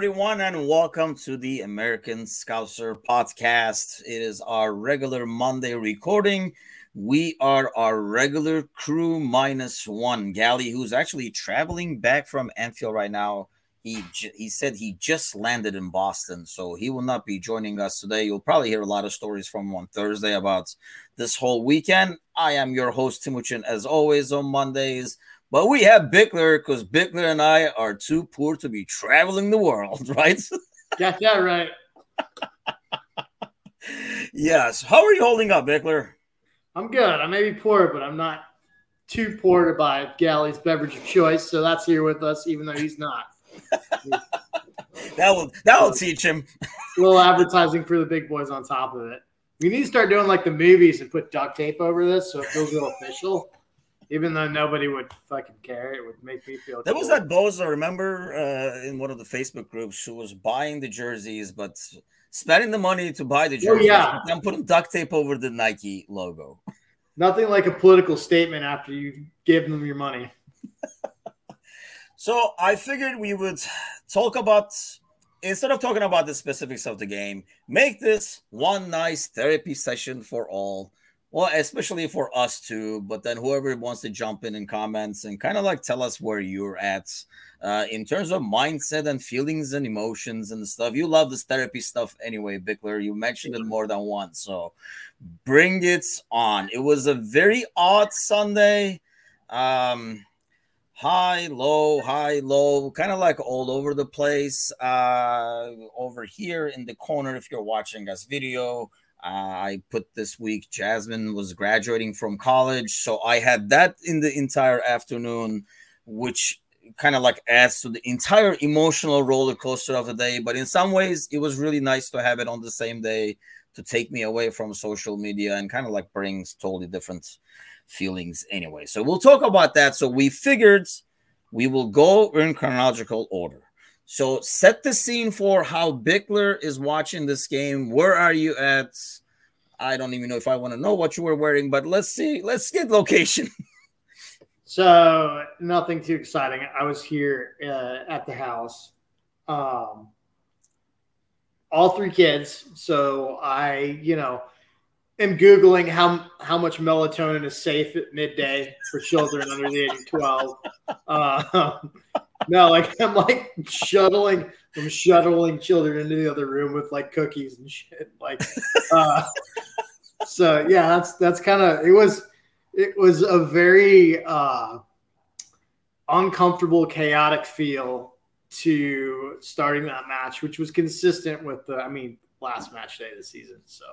Everyone, and welcome to the American Scouser podcast. It is our regular Monday recording. We are our regular crew minus one. Gally, who's actually traveling back from Anfield right now. He he said he just landed in Boston, so he will not be joining us today. You'll probably hear a lot of stories from on Thursday about this whole weekend. I am your host, Timuchin, as always on Mondays. But we have Bickler because Bickler and I are too poor to be traveling the world, right? Got that right. yes. How are you holding up, Bickler? I'm good. I may be poor, but I'm not too poor to buy Gally's beverage of choice. So that's here with us, even though he's not. that will that will teach him. A little advertising for the big boys on top of it. We need to start doing like the movies and put duct tape over this so it feels real official even though nobody would fucking care, it would make me feel. There cool. was that bozo, remember, uh, in one of the Facebook groups who was buying the jerseys, but spending the money to buy the oh, jerseys, oh, yeah. and putting duct tape over the Nike logo. Nothing like a political statement after you give them your money. so I figured we would talk about instead of talking about the specifics of the game, make this one nice therapy session for all well, especially for us too, but then whoever wants to jump in in comments and kind of like tell us where you're at uh, in terms of mindset and feelings and emotions and stuff. You love this therapy stuff anyway, Bickler. You mentioned it more than once. So bring it on. It was a very odd Sunday. Um, high, low, high, low, kind of like all over the place. Uh, over here in the corner, if you're watching us video, uh, I put this week Jasmine was graduating from college, so I had that in the entire afternoon, which kind of like adds to the entire emotional roller coaster of the day. But in some ways, it was really nice to have it on the same day to take me away from social media and kind of like brings totally different feelings anyway. So we'll talk about that. So we figured we will go in chronological order. So set the scene for how Bickler is watching this game. Where are you at? I don't even know if I want to know what you were wearing, but let's see. Let's get location. so nothing too exciting. I was here uh, at the house. Um, all three kids. So I, you know, am googling how how much melatonin is safe at midday for children under the age of twelve. Uh, no, like I'm like shuttling, I'm shuttling children into the other room with like cookies and shit. Like, uh, so yeah, that's that's kind of it was it was a very uh, uncomfortable, chaotic feel to starting that match, which was consistent with the, I mean, last match day of the season. So.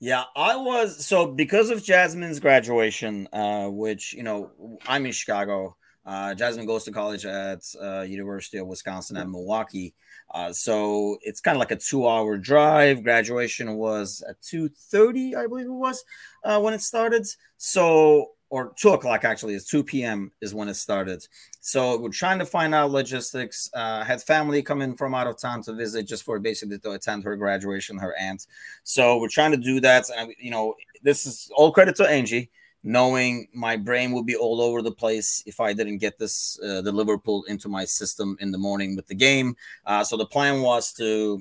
Yeah, I was so because of Jasmine's graduation, uh, which you know I'm in Chicago. Uh, Jasmine goes to college at uh, University of Wisconsin at Milwaukee. Uh, so it's kind of like a two-hour drive. Graduation was at two thirty, I believe it was, uh, when it started. So or two o'clock actually is 2 p.m. is when it started. So we're trying to find out logistics. Uh, had family come in from out of town to visit just for basically to attend her graduation, her aunt. So we're trying to do that. And you know, this is all credit to Angie knowing my brain would be all over the place if I didn't get this uh, the Liverpool into my system in the morning with the game. Uh, so the plan was to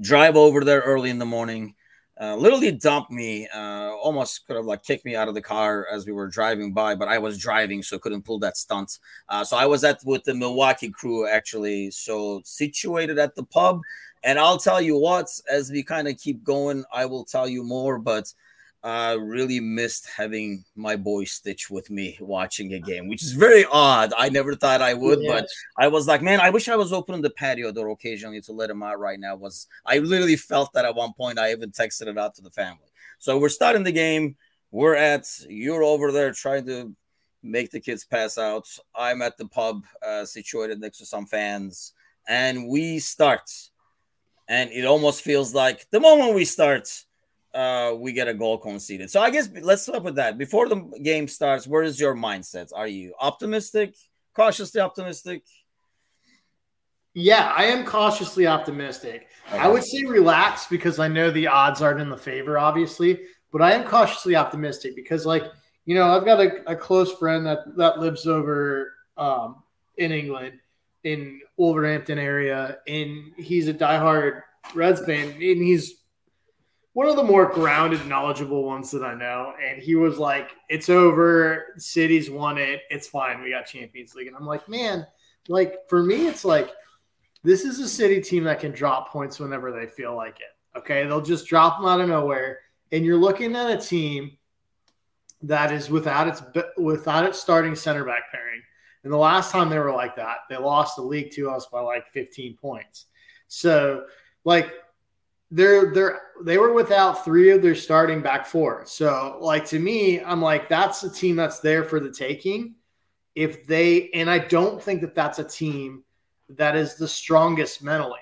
drive over there early in the morning. Uh, literally dump me, uh, almost could have like kicked me out of the car as we were driving by, but I was driving, so couldn't pull that stunt. Uh, so I was at with the Milwaukee crew actually, so situated at the pub. And I'll tell you what, as we kind of keep going, I will tell you more. But I really missed having my boy Stitch with me watching a game, which is very odd. I never thought I would, yeah. but I was like, man, I wish I was opening the patio door occasionally to let him out right now. Was I literally felt that at one point I even texted it out to the family. So we're starting the game. We're at you're over there trying to make the kids pass out. I'm at the pub uh, situated next to some fans, and we start. And it almost feels like the moment we start uh, we get a goal conceded. So I guess let's start with that. Before the game starts, where is your mindset? Are you optimistic, cautiously optimistic? Yeah, I am cautiously optimistic. Okay. I would say relax because I know the odds aren't in the favor, obviously, but I am cautiously optimistic because, like, you know, I've got a, a close friend that that lives over um, in England, in Wolverhampton area, and he's a diehard Reds fan, and he's one of the more grounded, knowledgeable ones that I know. And he was like, "It's over. City's won it. It's fine. We got Champions League." And I'm like, "Man, like for me, it's like this is a City team that can drop points whenever they feel like it. Okay, they'll just drop them out of nowhere, and you're looking at a team." That is without its without its starting center back pairing, and the last time they were like that, they lost the league to us by like 15 points. So, like they're they're they were without three of their starting back four. So like to me, I'm like that's a team that's there for the taking. If they and I don't think that that's a team that is the strongest mentally.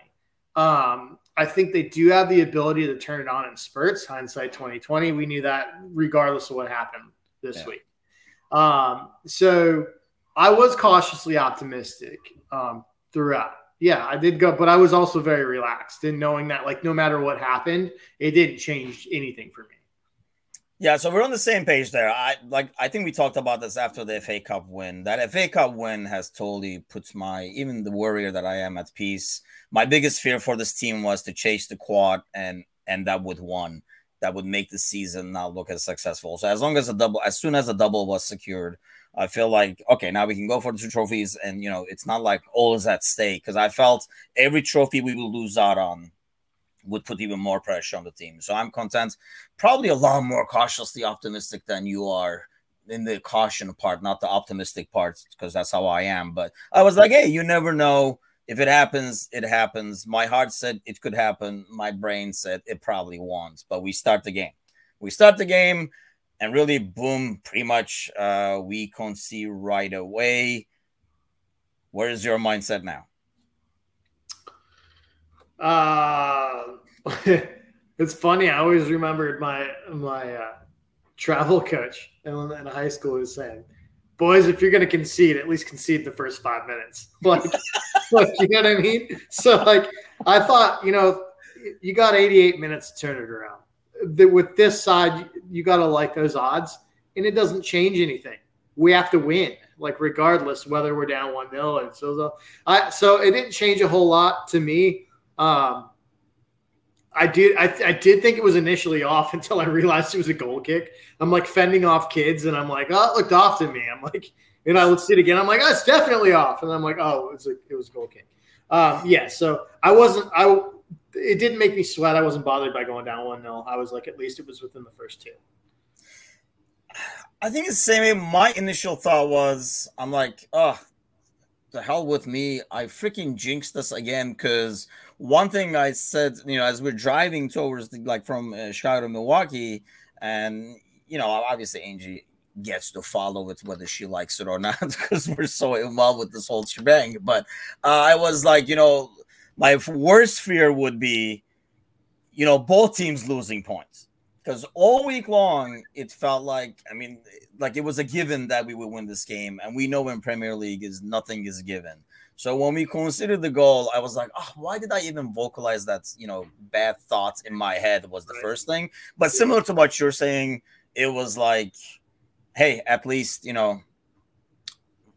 Um, I think they do have the ability to turn it on in spurts. Hindsight 2020, we knew that regardless of what happened this yeah. week. Um, so I was cautiously optimistic um, throughout yeah, I did go, but I was also very relaxed in knowing that, like, no matter what happened, it didn't change anything for me. Yeah, so we're on the same page there. I like I think we talked about this after the FA Cup win. That FA Cup win has totally puts my even the warrior that I am at peace. My biggest fear for this team was to chase the quad and end up with one that would make the season not look as successful. So as long as a double as soon as a double was secured, I feel like okay, now we can go for the two trophies, and you know it's not like all is at stake because I felt every trophy we would lose out on would put even more pressure on the team. So I'm content, probably a lot more cautiously optimistic than you are in the caution part, not the optimistic part, because that's how I am. But I was like, hey, you never know. If it happens, it happens. My heart said it could happen. My brain said it probably won't. But we start the game. We start the game and really boom pretty much uh, we can see right away where is your mindset now uh it's funny i always remembered my my uh, travel coach in, in high school was saying boys if you're going to concede at least concede the first five minutes like, like you know what i mean so like i thought you know you got 88 minutes to turn it around with this side, you, got to like those odds, and it doesn't change anything. We have to win, like regardless whether we're down one 0 And so, the, I so it didn't change a whole lot to me. Um, I did I, I did think it was initially off until I realized it was a goal kick. I'm like fending off kids, and I'm like, oh, it looked off to me. I'm like, and I would see it again. I'm like, oh, it's definitely off, and I'm like, oh, it was a, it was a goal kick. Um, yeah, so I wasn't I it didn't make me sweat. I wasn't bothered by going down one 0 I was like, at least it was within the first two. I think it's the same. My initial thought was, I'm like, oh, the hell with me. I freaking jinxed this again because one thing I said, you know, as we're driving towards the, like from uh, Chicago to Milwaukee, and you know, obviously Angie gets to follow it whether she likes it or not because we're so involved with this whole shebang. But uh, I was like, you know, my worst fear would be, you know, both teams losing points. Because all week long, it felt like, I mean, like it was a given that we would win this game. And we know in Premier League is nothing is given. So when we considered the goal, I was like, oh, why did I even vocalize that, you know, bad thoughts in my head was the first thing. But similar to what you're saying, it was like, hey, at least, you know,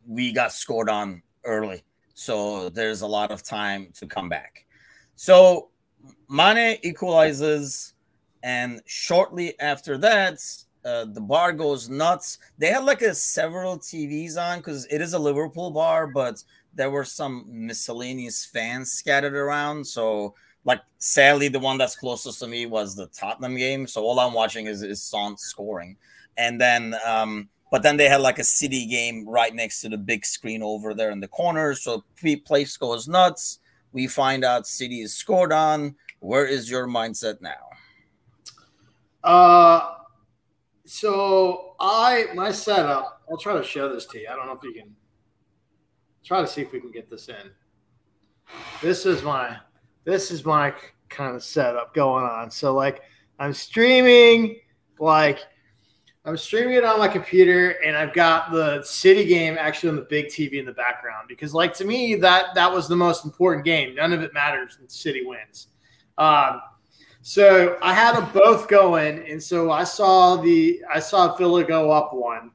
we got scored on early. So there's a lot of time to come back. So Mane equalizes, and shortly after that, uh, the bar goes nuts. They had like a several TVs on because it is a Liverpool bar, but there were some miscellaneous fans scattered around. So, like, sadly, the one that's closest to me was the Tottenham game. So all I'm watching is is Son scoring, and then um, but then they had like a city game right next to the big screen over there in the corner. So place goes nuts. We find out City is scored on. Where is your mindset now? Uh, so I my setup. I'll try to show this to you. I don't know if you can try to see if we can get this in. This is my this is my kind of setup going on. So like I'm streaming like I'm streaming it on my computer, and I've got the City game actually on the big TV in the background because, like, to me, that that was the most important game. None of it matters when City wins. Um, so I had them both going, and so I saw the I saw Villa go up one,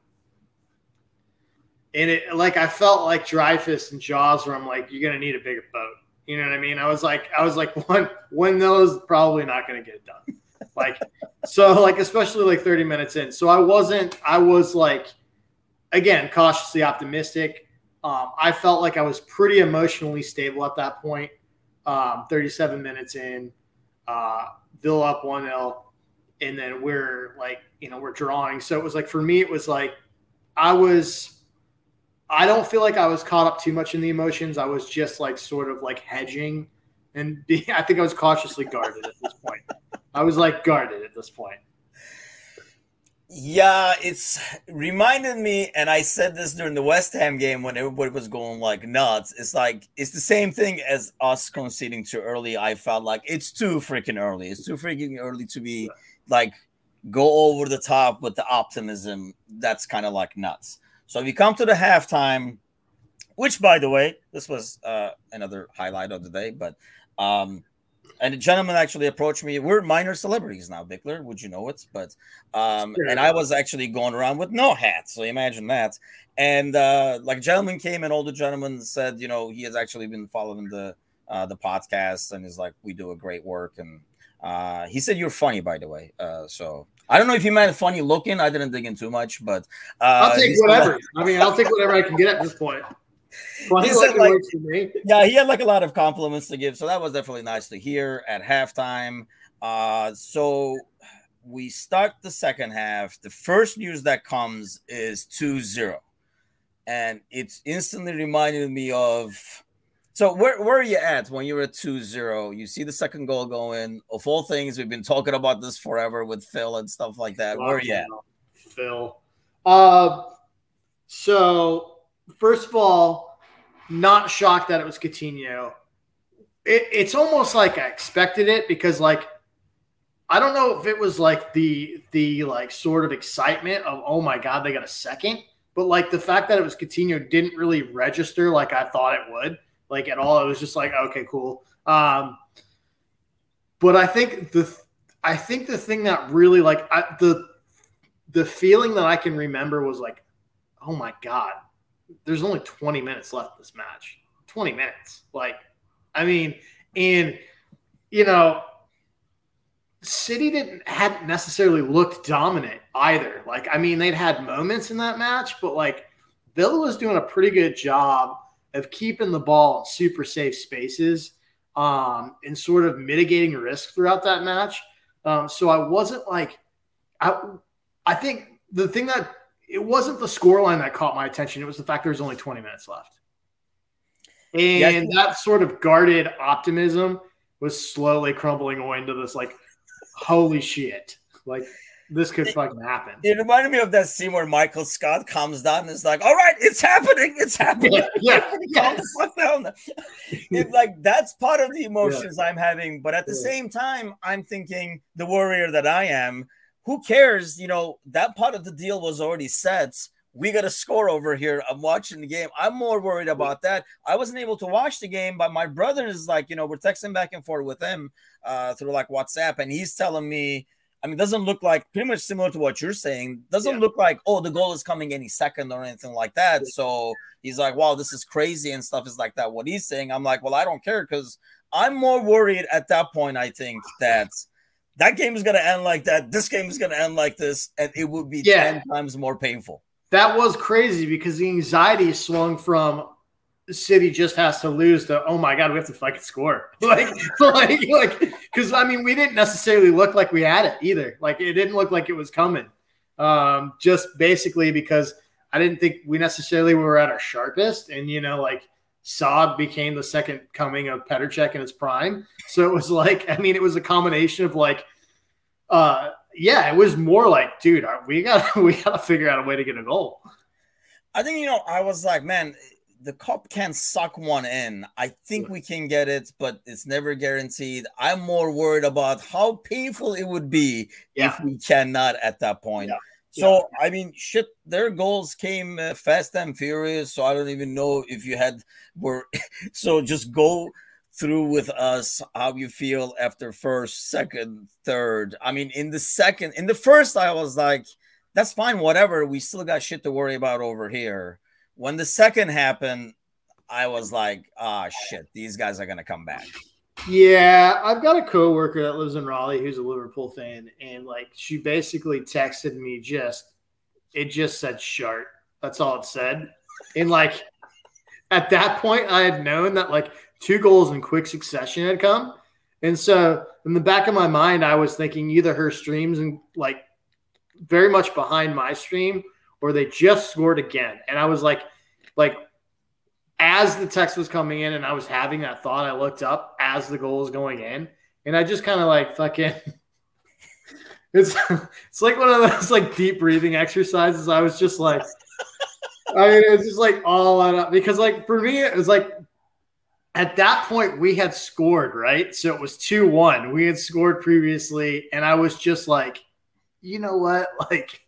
and it like I felt like Dreyfuss and Jaws where I'm like, you're gonna need a bigger boat. You know what I mean? I was like, I was like, one one those probably not gonna get it done. Like so, like especially like 30 minutes in. So I wasn't. I was like, again, cautiously optimistic. Um, I felt like I was pretty emotionally stable at that point. Um, 37 minutes in, uh, Villa up 1 0, and then we're like, you know, we're drawing. So it was like, for me, it was like, I was, I don't feel like I was caught up too much in the emotions. I was just like sort of like hedging and being, I think I was cautiously guarded at this point. I was like guarded at this point. Yeah, it's reminded me, and I said this during the West Ham game when everybody was going like nuts. It's like it's the same thing as us conceding too early. I felt like it's too freaking early. It's too freaking early to be like go over the top with the optimism. That's kind of like nuts. So if you come to the halftime, which by the way, this was uh, another highlight of the day, but um, and a gentleman actually approached me. We're minor celebrities now, Bickler. Would you know it? But um, and I was actually going around with no hat, so imagine that. And uh, like a gentleman came, and older gentleman said, you know, he has actually been following the uh, the podcast, and is like, we do a great work. And uh, he said you're funny, by the way. Uh, so I don't know if he meant funny looking. I didn't dig in too much, but uh, I'll take whatever. I mean, I'll take whatever I can get at this point. he said, like, yeah, he had like a lot of compliments to give, so that was definitely nice to hear at halftime. Uh, so we start the second half. The first news that comes is 2-0. And it's instantly reminded me of so where, where are you at when you're at 2-0? You see the second goal going. Of all things, we've been talking about this forever with Phil and stuff like that. Where are you at? Phil. Uh, so first of all, not shocked that it was Coutinho. It, it's almost like I expected it because, like, I don't know if it was like the the like sort of excitement of oh my god they got a second, but like the fact that it was Coutinho didn't really register like I thought it would, like at all. It was just like okay, cool. Um, but I think the I think the thing that really like I, the the feeling that I can remember was like, oh my god, there's only 20 minutes left this match. 20 minutes. Like, I mean, and you know, City didn't hadn't necessarily looked dominant either. Like, I mean, they'd had moments in that match, but like Villa was doing a pretty good job of keeping the ball in super safe spaces um, and sort of mitigating risk throughout that match. Um, so I wasn't like, I, I think the thing that it wasn't the scoreline that caught my attention. It was the fact there was only 20 minutes left. And yeah. that sort of guarded optimism was slowly crumbling away into this like, holy shit. Like this could fucking happen. It reminded me of that scene where Michael Scott comes down and is like, all right, it's happening. It's happening. Yeah. yeah. it's like that's part of the emotions yeah. I'm having. But at the yeah. same time, I'm thinking the warrior that I am who cares? You know, that part of the deal was already set. We got a score over here. I'm watching the game. I'm more worried about that. I wasn't able to watch the game, but my brother is like, you know, we're texting back and forth with him uh, through like WhatsApp, and he's telling me, I mean, doesn't look like pretty much similar to what you're saying. Doesn't yeah. look like, oh, the goal is coming any second or anything like that. So he's like, wow, this is crazy and stuff is like that. What he's saying, I'm like, well, I don't care because I'm more worried at that point. I think that that game is going to end like that. This game is going to end like this, and it would be yeah. 10 times more painful. That was crazy because the anxiety swung from City just has to lose to oh my god, we have to fucking score. like, like, like, because I mean, we didn't necessarily look like we had it either. Like, it didn't look like it was coming. Um, just basically because I didn't think we necessarily were at our sharpest, and you know, like Sá became the second coming of Petr Cech in his prime. So it was like, I mean, it was a combination of like, uh, yeah, it was more like, dude, we got we got to figure out a way to get a goal. I think you know, I was like, man, the cup can suck one in. I think we can get it, but it's never guaranteed. I'm more worried about how painful it would be yeah. if we cannot at that point. Yeah. So yeah. I mean, shit, their goals came uh, fast and furious. So I don't even know if you had were. so just go through with us how you feel after first, second, third. I mean, in the second, in the first, I was like, that's fine, whatever. We still got shit to worry about over here. When the second happened, I was like, ah, oh, shit, these guys are gonna come back. Yeah, I've got a coworker that lives in Raleigh who's a Liverpool fan, and like she basically texted me just it just said shart. That's all it said. And like at that point, I had known that like two goals in quick succession had come. And so in the back of my mind, I was thinking either her streams and like very much behind my stream or they just scored again. And I was like, like as the text was coming in and I was having that thought, I looked up as the goal was going in, and I just kind of like fucking. It's it's like one of those like deep breathing exercises. I was just like, I mean, it was just like all out up because like for me, it was like at that point we had scored right, so it was two one. We had scored previously, and I was just like, you know what, like.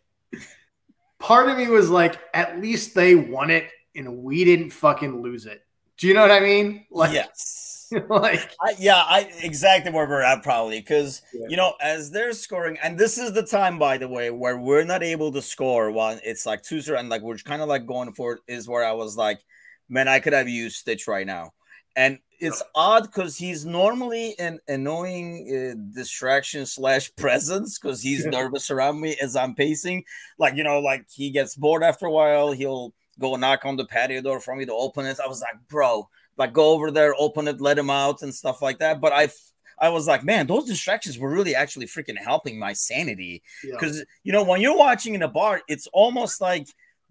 Part of me was like, at least they won it and we didn't fucking lose it. Do you know what I mean? Like, yes. like, I, yeah, I exactly where we're at probably because yeah. you know as they're scoring, and this is the time, by the way, where we're not able to score while it's like two zero, and like we're kind of like going for it. Is where I was like, man, I could have used Stitch right now, and it's odd because he's normally an annoying uh, distraction slash presence because he's yeah. nervous around me as I'm pacing. Like you know, like he gets bored after a while, he'll go knock on the patio door for me to open it. I was like, bro, like go over there, open it, let him out, and stuff like that. But I, I was like, man, those distractions were really actually freaking helping my sanity. Because yeah. you know, when you're watching in a bar, it's almost like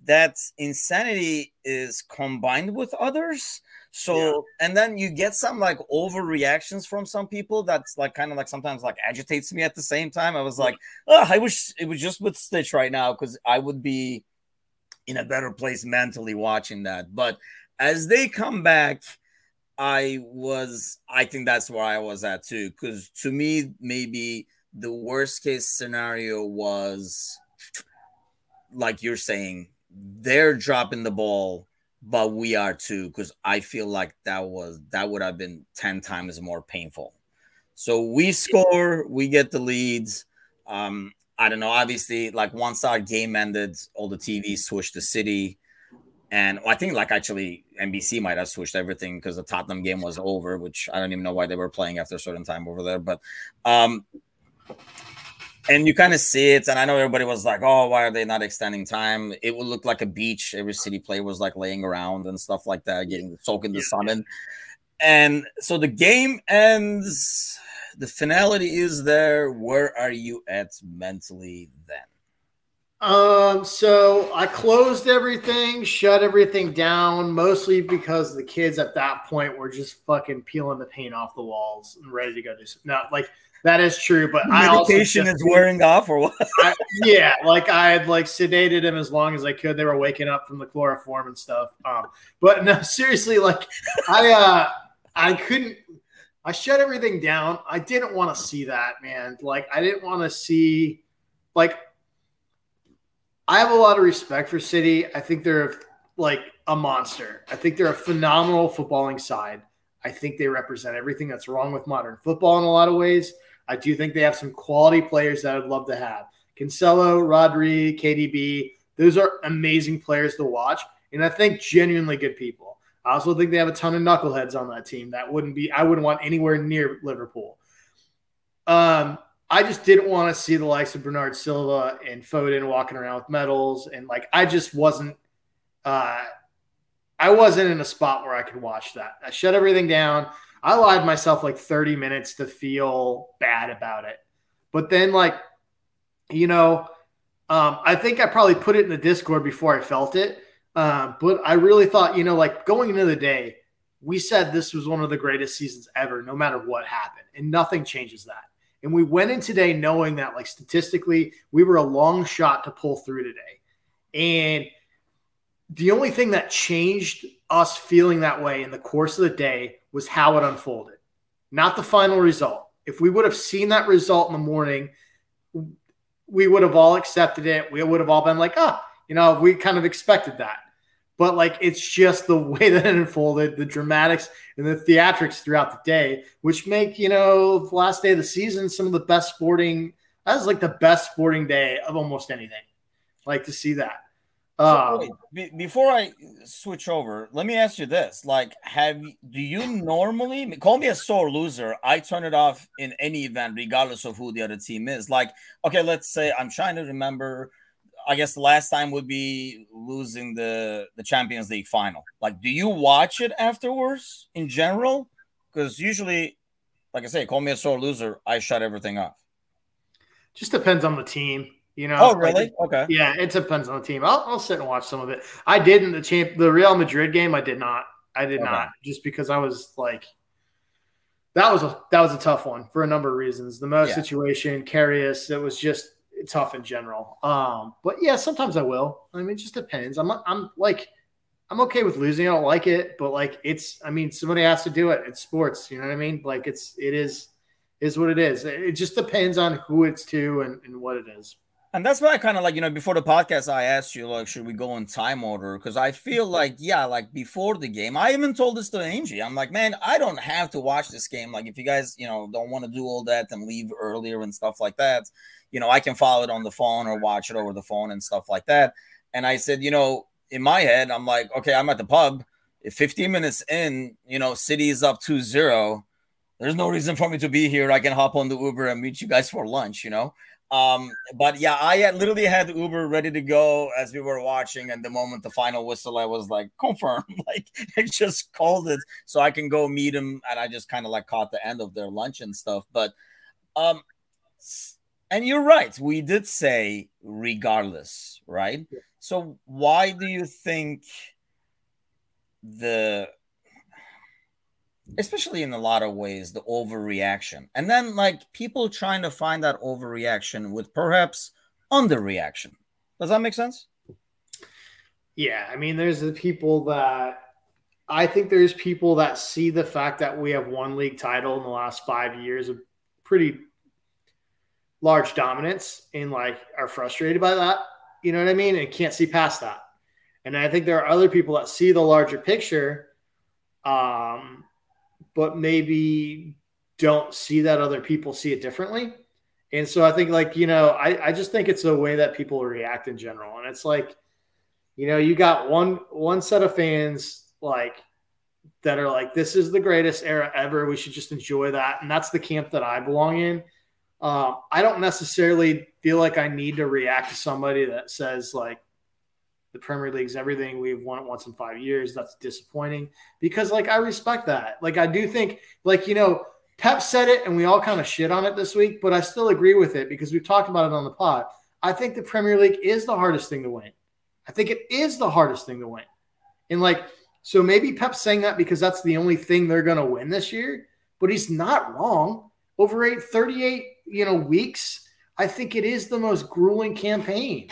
that insanity is combined with others. So, yeah. and then you get some like overreactions from some people that's like kind of like sometimes like agitates me at the same time. I was like, oh, I wish it was just with Stitch right now because I would be in a better place mentally watching that. But as they come back, I was, I think that's where I was at too. Because to me, maybe the worst case scenario was like you're saying, they're dropping the ball, but we are too. Because I feel like that was, that would have been 10 times more painful. So we score, we get the leads. Um, I don't know. Obviously, like once our game ended, all the TVs switched to City, and I think like actually NBC might have switched everything because the Tottenham game was over, which I don't even know why they were playing after a certain time over there. But um, and you kind of see it, and I know everybody was like, "Oh, why are they not extending time?" It would look like a beach. Every City player was like laying around and stuff like that, getting soaking the yeah. sun in. And so the game ends the finality is there. Where are you at mentally then? Um, so I closed everything, shut everything down, mostly because the kids at that point were just fucking peeling the paint off the walls and ready to go do something. No, like that is true, but medication is wearing off or what? I, yeah, like I had like sedated them as long as I could. They were waking up from the chloroform and stuff. Um, but no, seriously, like I uh I couldn't I shut everything down. I didn't want to see that, man. Like, I didn't want to see, like, I have a lot of respect for City. I think they're like a monster. I think they're a phenomenal footballing side. I think they represent everything that's wrong with modern football in a lot of ways. I do think they have some quality players that I'd love to have. Cancelo, Rodri, KDB, those are amazing players to watch. And I think genuinely good people. I also think they have a ton of knuckleheads on that team. That wouldn't be I wouldn't want anywhere near Liverpool. Um, I just didn't want to see the likes of Bernard Silva and Foden walking around with medals, and like I just wasn't. Uh, I wasn't in a spot where I could watch that. I shut everything down. I lied myself like 30 minutes to feel bad about it. But then, like, you know, um, I think I probably put it in the Discord before I felt it. Uh, but I really thought, you know, like going into the day, we said this was one of the greatest seasons ever, no matter what happened, and nothing changes that. And we went in today knowing that, like statistically, we were a long shot to pull through today. And the only thing that changed us feeling that way in the course of the day was how it unfolded, not the final result. If we would have seen that result in the morning, we would have all accepted it. We would have all been like, ah, you know, we kind of expected that. But like it's just the way that it unfolded, the dramatics and the theatrics throughout the day, which make, you know, the last day of the season some of the best sporting that was like the best sporting day of almost anything. Like to see that. Um, wait, be- before I switch over, let me ask you this: like, have do you normally call me a sore loser? I turn it off in any event, regardless of who the other team is. Like, okay, let's say I'm trying to remember. I guess the last time would be losing the the Champions League final. Like, do you watch it afterwards in general? Because usually, like I say, call me a sore loser. I shut everything off. just depends on the team. You know. Oh, Like, really? Okay. Yeah, it depends on the team. I'll, I'll sit and watch some of it. I did in the champ, the Real Madrid game. I did not. I did Okay. not, just because I was like, that was a that was a tough one for a number of reasons. The most Yeah. situation, Karius, it was just tough in general. Um, but yeah, sometimes I will. I mean, it just depends. I'm I'm like, I'm okay with losing. I don't like it, but like, it's. I mean, somebody has to do it. It's sports. You know what I mean? Like, it's it is is what it is. It it just depends on who it's to and, and what it is. And that's why I kind of like, you know, before the podcast, I asked you, like, should we go in time order? Because I feel like, yeah, like before the game, I even told this to Angie. I'm like, man, I don't have to watch this game. Like, if you guys, you know, don't want to do all that and leave earlier and stuff like that, you know, I can follow it on the phone or watch it over the phone and stuff like that. And I said, you know, in my head, I'm like, okay, I'm at the pub. If 15 minutes in, you know, City is up 2 0, there's no reason for me to be here. I can hop on the Uber and meet you guys for lunch, you know? Um, but yeah, I had literally had Uber ready to go as we were watching, and the moment the final whistle, I was like, confirm, like I just called it so I can go meet him, and I just kind of like caught the end of their lunch and stuff. But um, and you're right, we did say regardless, right? So why do you think the especially in a lot of ways the overreaction and then like people trying to find that overreaction with perhaps underreaction does that make sense Yeah, I mean, there's the people that I think there's people that see the fact that we have one league title in the last five years of pretty large dominance and like are frustrated by that. You know what I mean? And can't see past that. And I think there are other people that see the larger picture, um, but maybe don't see that other people see it differently. And so I think like, you know, I, I just think it's the way that people react in general. And it's like, you know, you got one one set of fans like that are like, this is the greatest era ever. We should just enjoy that. And that's the camp that I belong in. Um, I don't necessarily feel like I need to react to somebody that says like the Premier League's everything. We've won it once in five years. That's disappointing because like I respect that. Like I do think like you know Pep said it and we all kind of shit on it this week, but I still agree with it because we've talked about it on the pod. I think the Premier League is the hardest thing to win. I think it is the hardest thing to win. And like, so maybe Pep's saying that because that's the only thing they're going to win this year, but he's not wrong. Over eight, 38, you know, weeks, I think it is the most grueling campaign.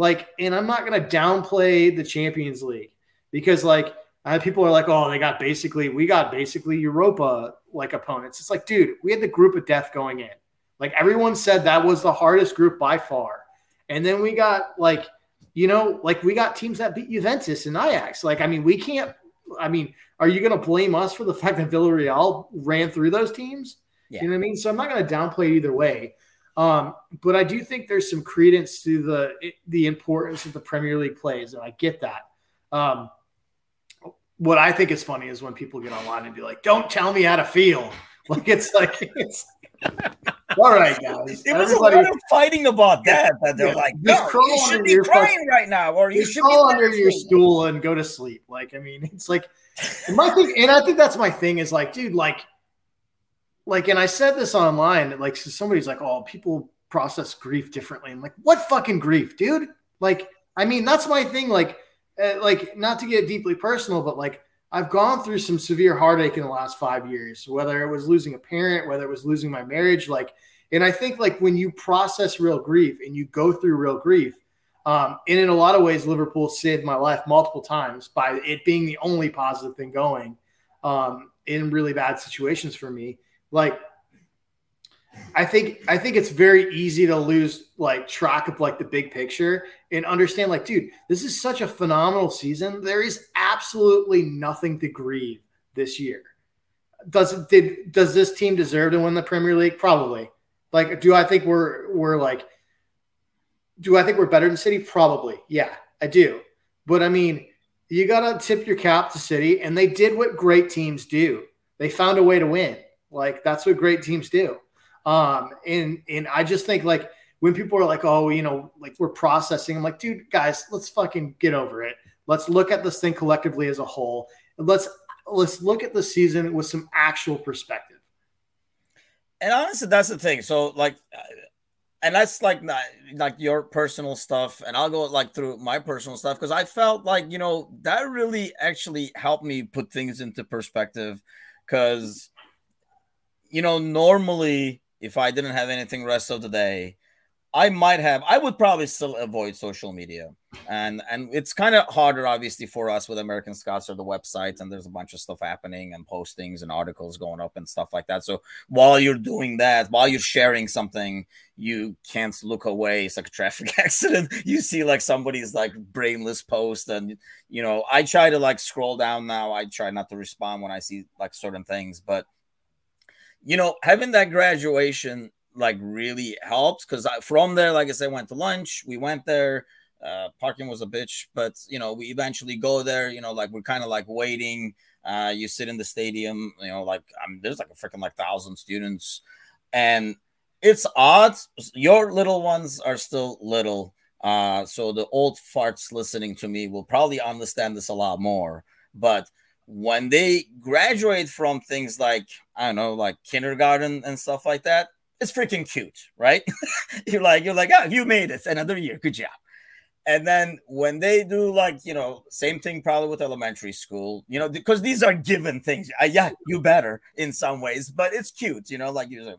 Like, and I'm not going to downplay the Champions League because like uh, people are like, oh, they got basically, we got basically Europa like opponents. It's like, dude, we had the group of death going in. Like everyone said that was the hardest group by far. And then we got like, you know, like we got teams that beat Juventus and Ajax. Like, I mean, we can't. I mean, are you going to blame us for the fact that Villarreal ran through those teams? Yeah. You know what I mean? So I'm not going to downplay it either way. Um, but I do think there's some credence to the the importance that the Premier League plays, and I get that. Um, what I think is funny is when people get online and be like, "Don't tell me how to feel." Like it's like it's all right, guys. There was Everybody- a lot of fighting about that. That they're Yeah. like, no, you should be crying right now, or you should crawl be under your dancing." stool and go to sleep. Like, I mean, it's like my thing, and I think that's my thing is like, dude, like, like, and I said this online, like, so somebody's like, oh, people process grief differently. I'm like, what fucking grief, dude? Like, I mean, that's my thing. Like, uh, like, not to get deeply personal, but like, I've gone through some severe heartache in the last five years, whether it was losing a parent, whether it was losing my marriage, like, and I think like when you process real grief and you go through real grief, um, and in a lot of ways, Liverpool saved my life multiple times by it being the only positive thing going um, in really bad situations for me. Like, I think I think it's very easy to lose like track of like the big picture and understand like, dude, this is such a phenomenal season. There is absolutely nothing to grieve this year. Does did does this team deserve to win the Premier League? Probably. Like, do I think we're we're like do I think we're better than City? Probably. Yeah. I do. But I mean, you got to tip your cap to City, and they did what great teams do. They found a way to win. Like that's what great teams do. Um, and and I just think like when people are like, oh, you know, like we're processing, I'm like, dude, guys, let's fucking get over it. Let's look at this thing collectively as a whole. And Let's let's look at the season with some actual perspective. And honestly, that's the thing. So like and that's like not like your personal stuff and i'll go like through my personal stuff because i felt like you know that really actually helped me put things into perspective because you know normally if i didn't have anything rest of the day I might have I would probably still avoid social media. And and it's kind of harder obviously for us with American Scouse or the website and there's a bunch of stuff happening and postings and articles going up and stuff like that. So while you're doing that, while you're sharing something, you can't look away. It's like a traffic accident. You see like somebody's like brainless post and you know, I try to like scroll down now. I try not to respond when I see like certain things, but you know, having that graduation like really helps because from there, like I said, went to lunch. We went there. Uh, parking was a bitch, but you know, we eventually go there. You know, like we're kind of like waiting. Uh, you sit in the stadium. You know, like I mean, there's like a freaking like thousand students, and it's odd. Your little ones are still little. Uh, so the old farts listening to me will probably understand this a lot more. But when they graduate from things like I don't know, like kindergarten and stuff like that, it's freaking cute, right? you're like, you're like, oh, you made it another year. Good job. And then when they do like, you know, same thing probably with elementary school, you know, because these are given things. Uh, yeah, you better in some ways, but it's cute, you know, like you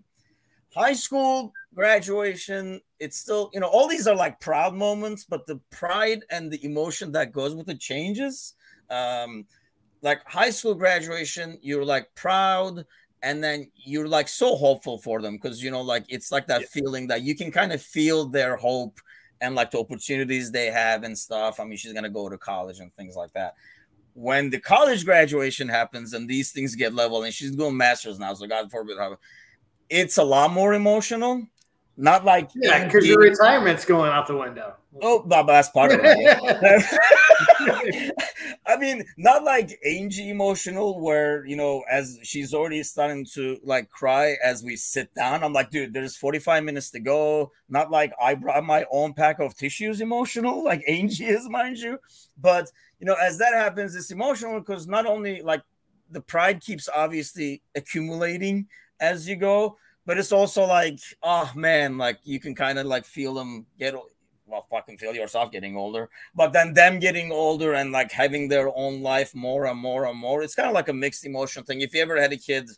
high school graduation, it's still, you know, all these are like proud moments, but the pride and the emotion that goes with the changes. Um, like high school graduation, you're like proud and then you're like so hopeful for them because you know like it's like that yeah. feeling that you can kind of feel their hope and like the opportunities they have and stuff i mean she's gonna go to college and things like that when the college graduation happens and these things get level and she's doing masters now so god forbid it's a lot more emotional not like yeah because your retirement's going out the window Oh, but that's part of it. I mean, not like Angie emotional, where you know, as she's already starting to like cry as we sit down. I'm like, dude, there's 45 minutes to go. Not like I brought my own pack of tissues emotional, like Angie is, mind you. But you know, as that happens, it's emotional because not only like the pride keeps obviously accumulating as you go, but it's also like, oh man, like you can kind of like feel them get well, fucking feel yourself getting older, but then them getting older and like having their own life more and more and more. It's kind of like a mixed emotion thing. If you ever had a kid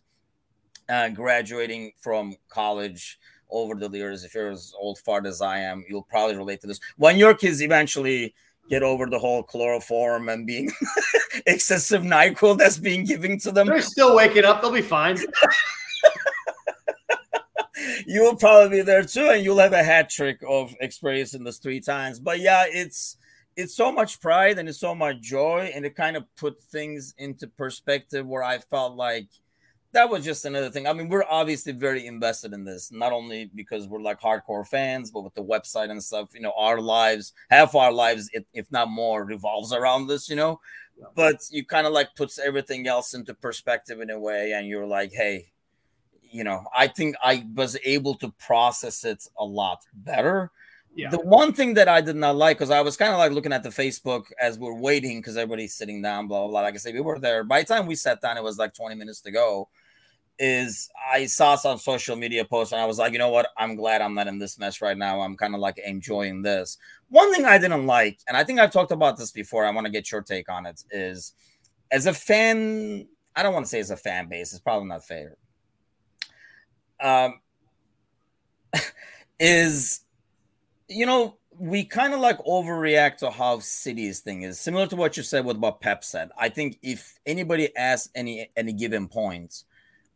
uh, graduating from college over the years, if you're as old fart as I am, you'll probably relate to this. When your kids eventually get over the whole chloroform and being excessive NyQuil that's being given to them, they're still waking up. They'll be fine. you will probably be there too, and you'll have a hat trick of experiencing this three times. But yeah, it's it's so much pride and it's so much joy, and it kind of put things into perspective where I felt like that was just another thing. I mean, we're obviously very invested in this, not only because we're like hardcore fans, but with the website and stuff. You know, our lives, half our lives, if not more, revolves around this. You know, but you kind of like puts everything else into perspective in a way, and you're like, hey, you know, I think I was able to process it a lot better. Yeah. The one thing that I did not like, because I was kind of like looking at the Facebook as we're waiting, because everybody's sitting down, blah, blah, blah. Like I said, we were there. By the time we sat down, it was like 20 minutes to go. Is I saw some social media posts and I was like, you know what? I'm glad I'm not in this mess right now. I'm kind of like enjoying this. One thing I didn't like, and I think I've talked about this before, I want to get your take on it, is as a fan, I don't want to say as a fan base, it's probably not fair um, is you know we kind of like overreact to how city's thing is. Similar to what you said with what pep said? I think if anybody asks any any given point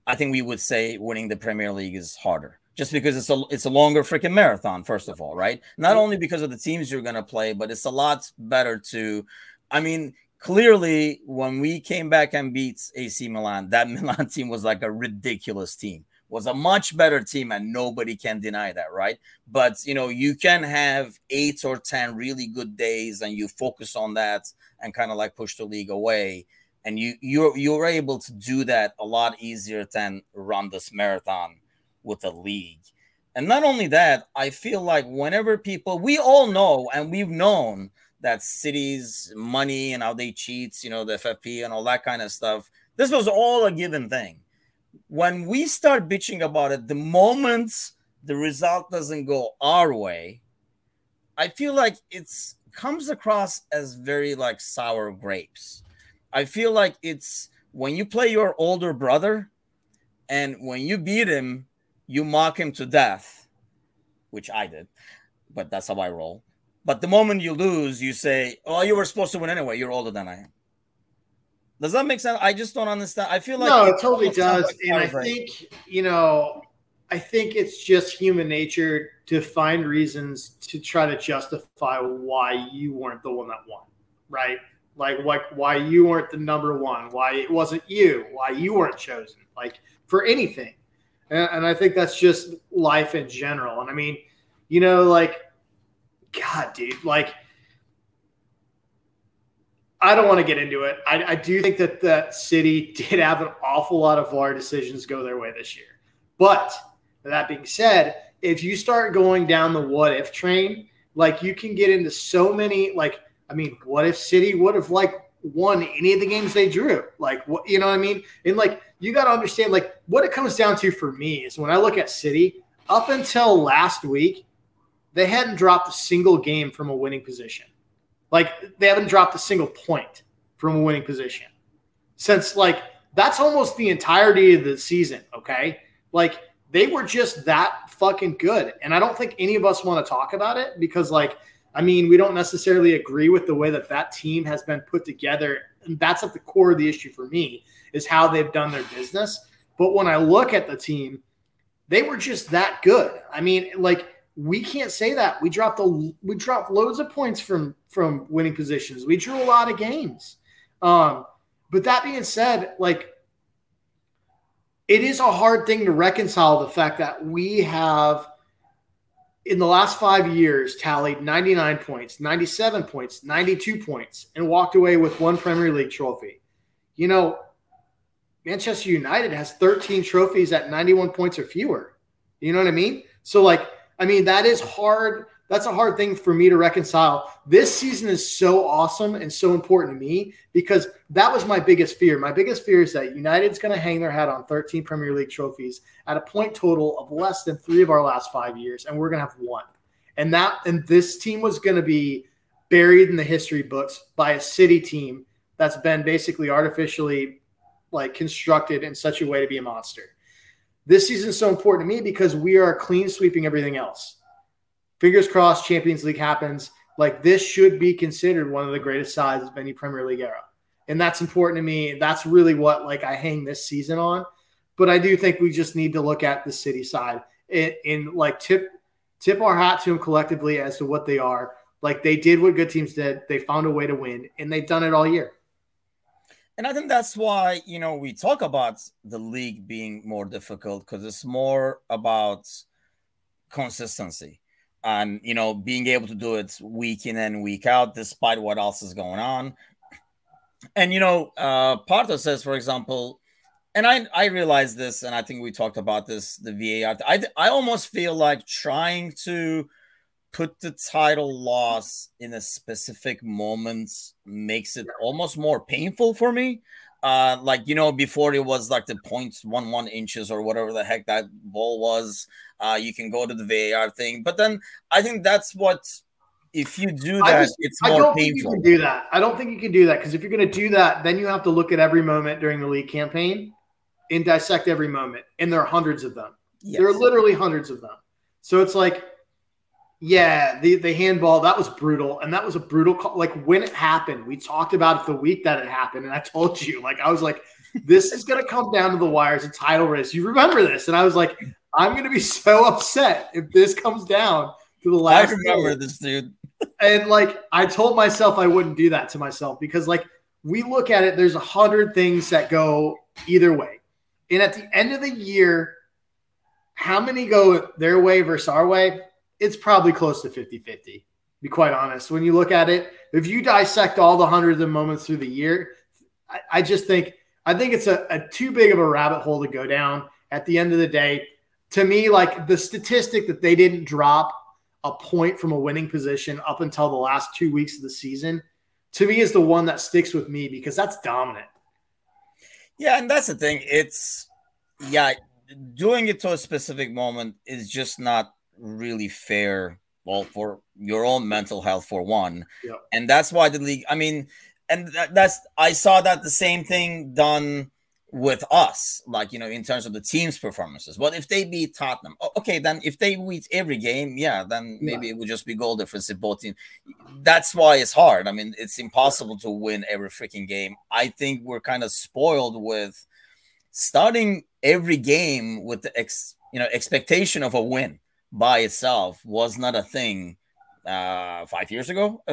i think we would say winning the premier league is harder. Just because it's a it's a longer freaking marathon first of all right? Not only because of the teams you're going to play but it's a lot better to i mean clearly when we came back and beat ac milan that milan team was like a ridiculous team was a much better team, and nobody can deny that, right? But you know, you can have eight or ten really good days, and you focus on that and kind of like push the league away. And you you're you're able to do that a lot easier than run this marathon with a league. And not only that, I feel like whenever people we all know and we've known that cities money and how they cheat, you know, the FFP and all that kind of stuff. This was all a given thing when we start bitching about it, the moment the result doesn't go our way, I feel like it's comes across as very like sour grapes. I feel like it's when you play your older brother and when you beat him, you mock him to death, which I did, but that's how I roll. But the moment you lose, you say, Oh, you were supposed to win anyway. You're older than I am. Does that make sense? I just don't understand. I feel like no, it totally does, like and I think you know, I think it's just human nature to find reasons to try to justify why you weren't the one that won, right? Like, like why you weren't the number one, why it wasn't you, why you weren't chosen, like for anything. And, and I think that's just life in general. And I mean, you know, like, God, dude, like I don't want to get into it. I, I, do think that the city did have an awful lot of VAR decisions go their way this year. But that being said, if you start going down the what if train, like you can get into so many, like, I mean, what if City would have like won any of the games they drew? Like, what, you know what I mean? And like, you got to understand, like, what it comes down to for me is when I look at City, up until last week, they hadn't dropped a single game from a winning position. Like they haven't dropped a single point from a winning position since like that's almost the entirety of the season. Okay. Like they were just that fucking good. And I don't think any of us want to talk about it because, like, I mean, we don't necessarily agree with the way that that team has been put together. And that's at the core of the issue for me is how they've done their business. But when I look at the team, they were just that good. I mean, like, we can't say that. We dropped a we dropped loads of points from from winning positions. We drew a lot of games. Um, but that being said, like it is a hard thing to reconcile the fact that we have in the last five years tallied 99 points, 97 points, 92 points, and walked away with one Premier League trophy. You know, Manchester United has 13 trophies at 91 points or fewer. You know what I mean? So like I mean, that is hard. That's a hard thing for me to reconcile. This season is so awesome and so important to me because that was my biggest fear. My biggest fear is that United's going to hang their hat on 13 Premier League trophies at a point total of less than three of our last five years, and we're going to have one. And that and this team was going to be buried in the history books by a city team that's been basically artificially like constructed in such a way to be a monster. This season is so important to me because we are clean sweeping everything else. Fingers crossed, Champions League happens. Like this should be considered one of the greatest sides of any Premier League era. And that's important to me. That's really what like I hang this season on. But I do think we just need to look at the city side and, and like tip tip our hat to them collectively as to what they are. Like they did what good teams did. They found a way to win, and they've done it all year. And I think that's why, you know, we talk about the league being more difficult because it's more about consistency and, you know, being able to do it week in and week out, despite what else is going on. And, you know, uh, Parto says, for example, and I, I realize this, and I think we talked about this, the VAR. I, I almost feel like trying to put the title loss in a specific moment makes it almost more painful for me. Uh, like you know, before it was like the points one one inches or whatever the heck that ball was. Uh, you can go to the VAR thing, but then I think that's what if you do that, just, it's more I don't painful. Think you can do that. I don't think you can do that because if you're going to do that, then you have to look at every moment during the league campaign and dissect every moment, and there are hundreds of them. Yes. There are literally hundreds of them. So it's like yeah, the the handball that was brutal, and that was a brutal call. Like when it happened, we talked about it the week that it happened, and I told you, like I was like, this is gonna come down to the wires, a title race. You remember this? And I was like, I'm gonna be so upset if this comes down to the last. I remember game. this, dude. and like I told myself I wouldn't do that to myself because like we look at it, there's a hundred things that go either way, and at the end of the year, how many go their way versus our way? It's probably close to 50 50, be quite honest. When you look at it, if you dissect all the hundreds of moments through the year, I, I just think I think it's a, a too big of a rabbit hole to go down. At the end of the day, to me, like the statistic that they didn't drop a point from a winning position up until the last two weeks of the season, to me is the one that sticks with me because that's dominant. Yeah, and that's the thing. It's yeah, doing it to a specific moment is just not really fair. Well, for your own mental health, for one, and that's why the league. I mean, and that, that's I saw that the same thing done with us, like you know, in terms of the team's performances. But if they beat Tottenham, okay, then if they beat every game, yeah, then maybe it would just be goal difference if both teams. That's why it's hard. I mean, it's impossible to win every freaking game. I think we're kind of spoiled with starting every game with the ex, you know, expectation of a win by itself was not a thing uh five years ago.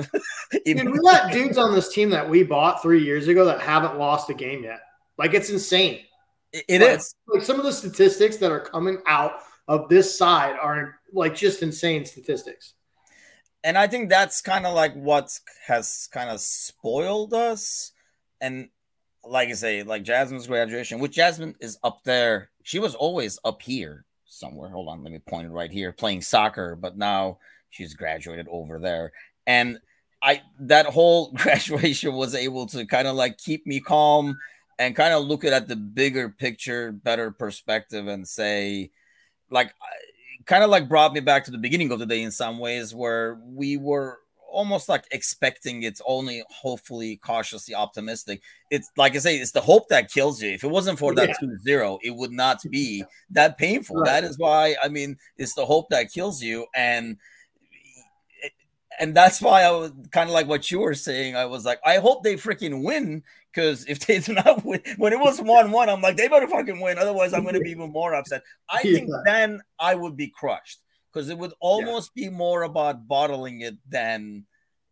And we got dudes on this team that we bought three years ago that haven't lost a game yet. Like it's insane. It- it like, is. like some of the statistics that are coming out of this side are like just insane statistics. and I think that's kind of like what has kind of spoiled us. And like I say, like Jasmine's graduation, which Jasmine is up there. She was always up here somewhere. Hold on, let me point it right here, playing soccer, but now she's graduated over there. And I that whole graduation was able to kind of like keep me calm and kind of look at the bigger picture, better perspective, and say, like, kind of like brought me back to the beginning of the day in some ways, where we were almost like expecting it's only hopefully cautiously optimistic. It's like I say, it's the hope that kills you. If it wasn't for that Yeah. 2 0, it would not be that painful. Right. That is why, I mean, it's the hope that kills you. And and that's why I was kind of like what you were saying. I was like, I hope they freaking win because if they do not win, when it was one one, I'm like, they better fucking win. Otherwise, I'm going to be even more upset. I think Yeah. then I would be crushed because it would almost be more about bottling it than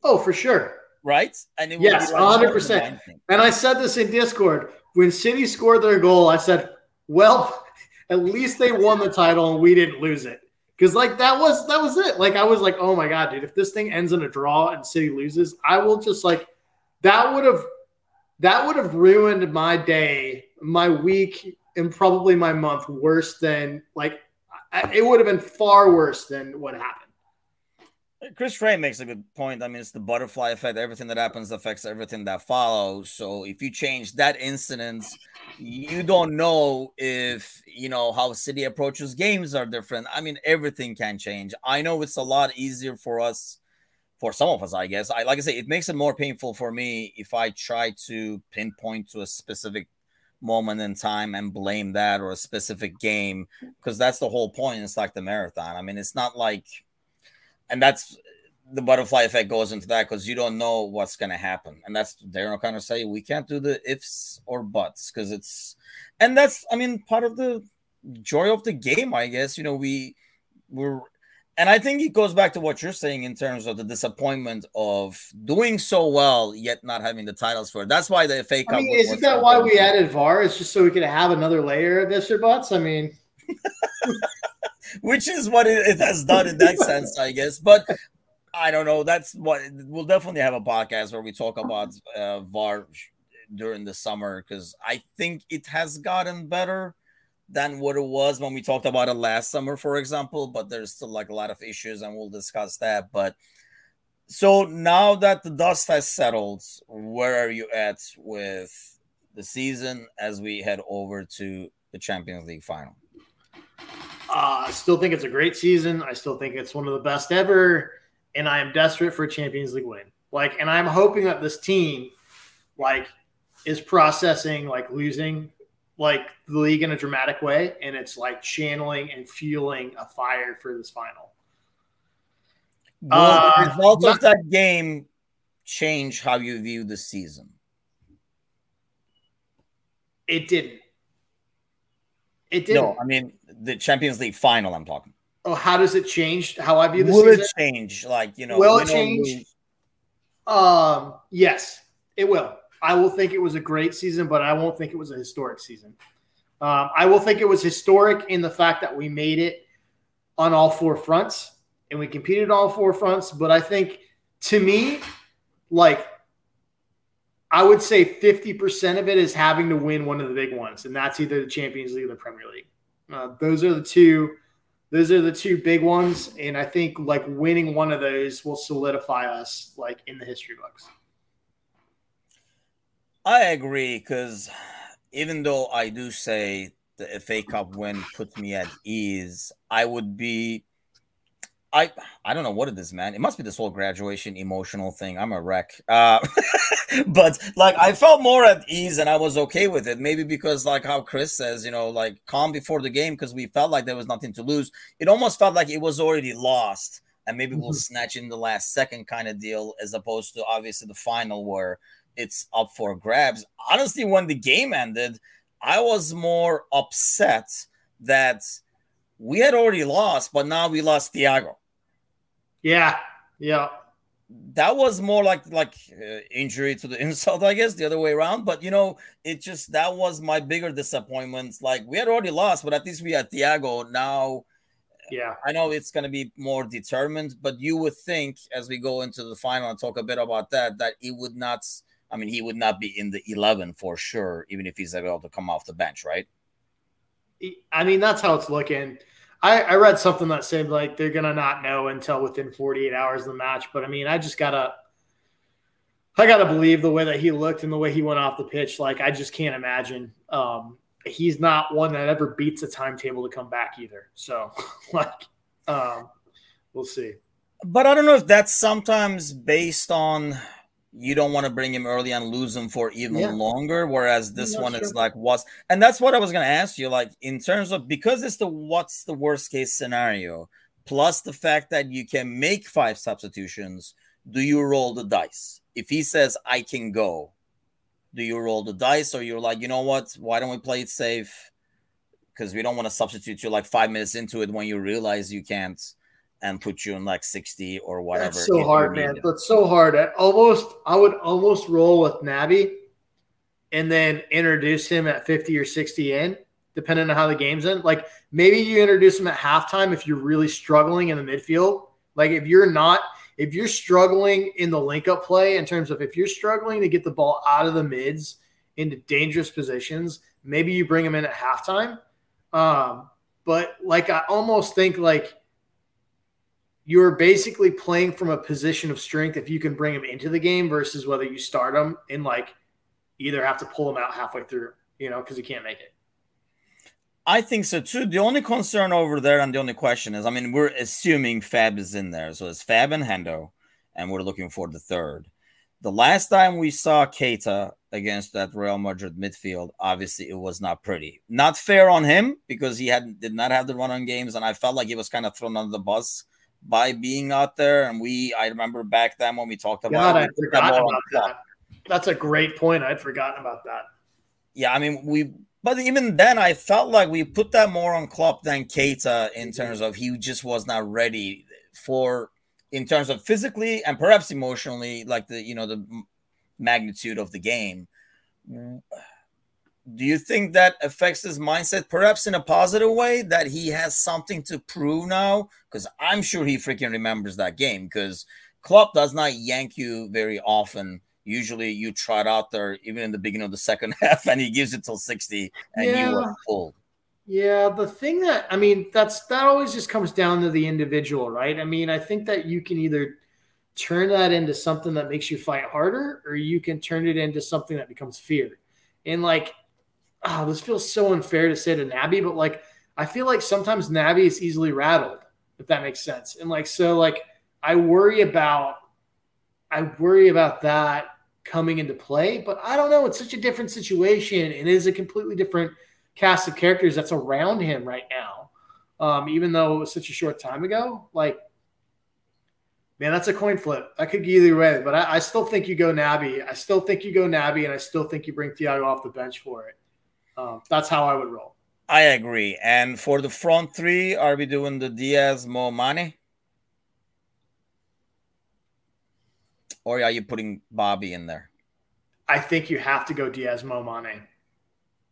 Oh, for sure. right. And it would Yes, be like, 100%. And I said this in Discord when City scored their goal. I said, "Well, at least they won the title and we didn't lose it." Because like that was that was it. Like I was like, "Oh my god, dude! If this thing ends in a draw and City loses, I will just like that would have that would have ruined my day, my week, and probably my month worse than like it would have been far worse than what happened." Chris Trey makes a good point. I mean, it's the butterfly effect. Everything that happens affects everything that follows. So if you change that incident, you don't know if you know how City approaches games are different. I mean, everything can change. I know it's a lot easier for us, for some of us, I guess. I like I say, it makes it more painful for me if I try to pinpoint to a specific moment in time and blame that or a specific game because that's the whole point. It's like the marathon. I mean, it's not like and that's the butterfly effect goes into that because you don't know what's going to happen and that's kind of say we can't do the ifs or buts because it's and that's i mean part of the joy of the game i guess you know we we're and i think it goes back to what you're saying in terms of the disappointment of doing so well yet not having the titles for it that's why the fa cup I mean, isn't that why we added VAR? It's just so we could have another layer of ifs or buts. I mean, which is what it, it has done in that sense, I guess. But I don't know. That's what we'll definitely have a podcast where we talk about uh, VAR during the summer because I think it has gotten better than what it was when we talked about it last summer, for example. But there's still like a lot of issues, and we'll discuss that. But so now that the dust has settled, where are you at with the season as we head over to the Champions League final? Uh, I still think it's a great season. I still think it's one of the best ever, and I am desperate for a Champions League win. Like, and I'm hoping that this team, like, is processing like losing like the league in a dramatic way, and it's like channeling and fueling a fire for this final. Will the Uh, result not- of that game change how you view the season? It didn't. It didn't. No, I mean the Champions League final. I'm talking. oh, how does it change how I view the season? Will season? it change? Like you know, Will it change? Um, yes, it will. I will think it was a great season, but I won't think it was a historic season. Um, I will think it was historic in the fact that we made it on all four fronts and we competed on all four fronts. But I think to me, like I would say 50% of it is having to win one of the big ones, and that's either the Champions League or the Premier League. Uh, those are the two. Those are the two big ones, and I think like winning one of those will solidify us like in the history books. I agree because even though I do say the FA Cup win puts me at ease, I would be I I don't know what it is, man. It must be this whole graduation emotional thing. I'm a wreck. Uh, but like I felt more at ease and I was okay with it. Maybe because like how Chris says, you know, like calm before the game because we felt like there was nothing to lose. It almost felt like it was already lost and maybe mm-hmm. we'll snatch in the last second kind of deal as opposed to obviously the final where it's up for grabs. Honestly, when the game ended, I was more upset that we had already lost, but now we lost Thiago. Yeah, yeah. That was more like like uh, injury to the insult, I guess, the other way around. But you know, it just that was my bigger disappointment. Like we had already lost, but at least we had Thiago now. Yeah, I know it's going to be more determined, but you would think as we go into the final and talk a bit about that, that it would not. I mean, he would not be in the eleven for sure, even if he's able to come off the bench, right? I mean, that's how it's looking. I, I read something that said like they're gonna not know until within 48 hours of the match. But I mean, I just gotta I gotta believe the way that he looked and the way he went off the pitch. Like I just can't imagine. Um, he's not one that ever beats a timetable to come back either. So like um, we'll see. But I don't know if that's sometimes based on you don't want to bring him early and lose him for even yeah. longer. Whereas this one sure. is like was, and that's what I was going to ask you. Like in terms of because it's the what's the worst case scenario, plus the fact that you can make five substitutions. Do you roll the dice? If he says I can go, do you roll the dice, or you're like, you know what? Why don't we play it safe? Because we don't want to substitute you like five minutes into it when you realize you can't and put you in like 60 or whatever. That's so hard, man. That's so hard. I almost I would almost roll with Naby and then introduce him at 50 or 60 in, depending on how the game's in. Like maybe you introduce him at halftime if you're really struggling in the midfield. Like if you're not, if you're struggling in the link up play in terms of if you're struggling to get the ball out of the mids into dangerous positions, maybe you bring him in at halftime. Um, but like I almost think like you're basically playing from a position of strength if you can bring him into the game versus whether you start him and like either have to pull him out halfway through, you know, because he can't make it. I think so too. The only concern over there and the only question is I mean, we're assuming Fab is in there. So it's Fab and Hendo, and we're looking for the third. The last time we saw Keita against that Real Madrid midfield, obviously it was not pretty. Not fair on him because he had did not have the run on games, and I felt like he was kind of thrown under the bus by being out there. And we, I remember back then when we talked about, God, about that. That's a great point. I'd forgotten about that. Yeah, I mean, we, but even then, I felt like we put that more on Klopp than Keita in mm-hmm. terms of he just was not ready for, in terms of physically and perhaps emotionally, like the you know the magnitude of the game do you think that affects his mindset perhaps in a positive way that he has something to prove now? Because i'm sure he freaking remembers that game because Klopp does not yank you very often. Usually you trot out there even in the beginning of the second half and he gives it till 60 and yeah. you are full. Yeah the thing that i mean that's that always just comes down to the individual right? I mean i think that you can either turn that into something that makes you fight harder or you can turn it into something that becomes fear. And like oh, this feels so unfair to say to Naby, but like I feel like sometimes Naby is easily rattled, if that makes sense. And like so, like I worry about I worry about that coming into play, but I don't know. It's such a different situation. And is a completely different cast of characters that's around him right now. Um, even though it was such a short time ago, like man, that's a coin flip. I could go either way, but I, I, still think you go Naby. I still think you go Naby, and I still think you bring Thiago off the bench for it. Um, that's how I would roll. I agree. And for the front three, are we doing the Diaz Mo Mane? Or are you putting Bobby in there? I think you have to go Diaz Mo Mane.